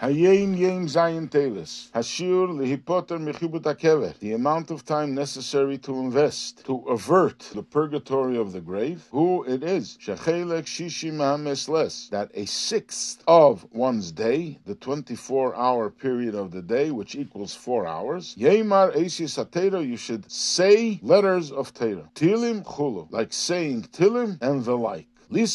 Hayom Yom Zayin Teves. Hashur Lihipoter Mechibut Akever. The amount of time necessary to invest to avert the purgatory of the grave. Who it is. Shechelek Shishim Hamesles. That a sixth of one's day, the 24 hour period of the day, which equals four hours. Yemar Esis Atera. You should say letters of Torah. Tilim Chulu. Like saying Tilim and the like. In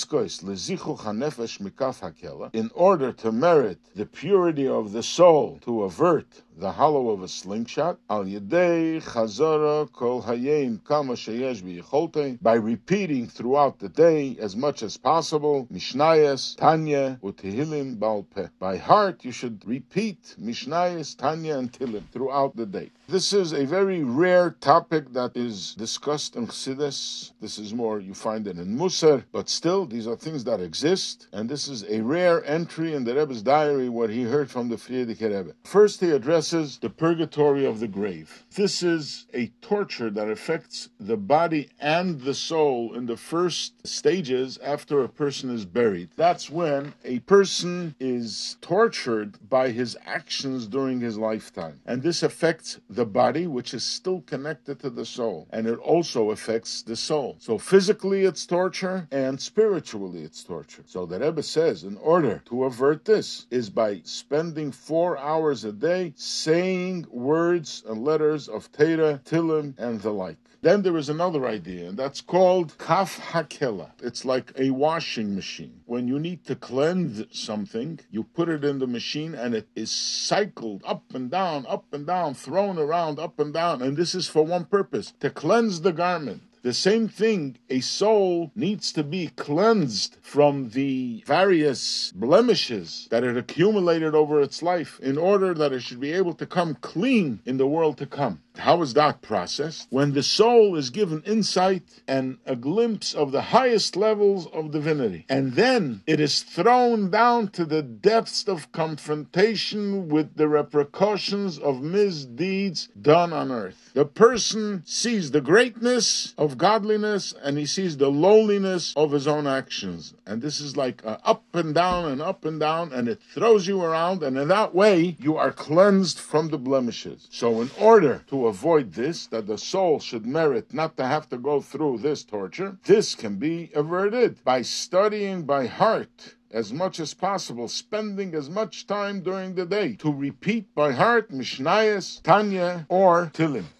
order to merit the purity of the soul, to avert the hollow of a slingshot, al yedei chazara kol hayim kama sheyesh by repeating throughout the day as much as possible, Mishnayos, Tanya, Utihilim, Balpe. By heart, you should repeat Mishnayos, Tanya, and Tilim throughout the day. This is a very rare topic that is discussed in Chassidus. This is more, you find it in Musar, but still, these are things that exist, and this is a rare entry in the Rebbe's diary, what he heard from the Frierdiker Rebbe. First, he addresses the purgatory of the grave. This is a torture that affects the body and the soul in the first stages after a person is buried. That's when a person is tortured by his actions during his lifetime. And this affects the body, which is still connected to the soul, and it also affects the soul. So physically it's torture, and spiritually it's torture. So the Rebbe says, in order to avert this, is by spending four hours a day saying words and letters of Torah, Tilim, and the like. Then there is another idea, and that's called kaf hakela. It's like a washing machine. When you need to cleanse something, you put it in the machine and it is cycled up and down, up and down, thrown around, up and down. And this is for one purpose to cleanse the garment. The same thing, a soul needs to be cleansed from the various blemishes that it accumulated over its life in order that it should be able to come clean in the world to come. How is that processed? When the soul is given insight and a glimpse of the highest levels of divinity, and then it is thrown down to the depths of confrontation with the repercussions of misdeeds done on earth. The person sees the greatness of godliness and he sees the lowliness of his own actions. And this is like up and down and up and down, and it throws you around, and in that way, you are cleansed from the blemishes. So, in order avoid this, that the soul should merit not to have to go through this torture, this can be averted by studying by heart as much as possible, spending as much time during the day to repeat by heart Mishnayos, Tanya, or Tilim.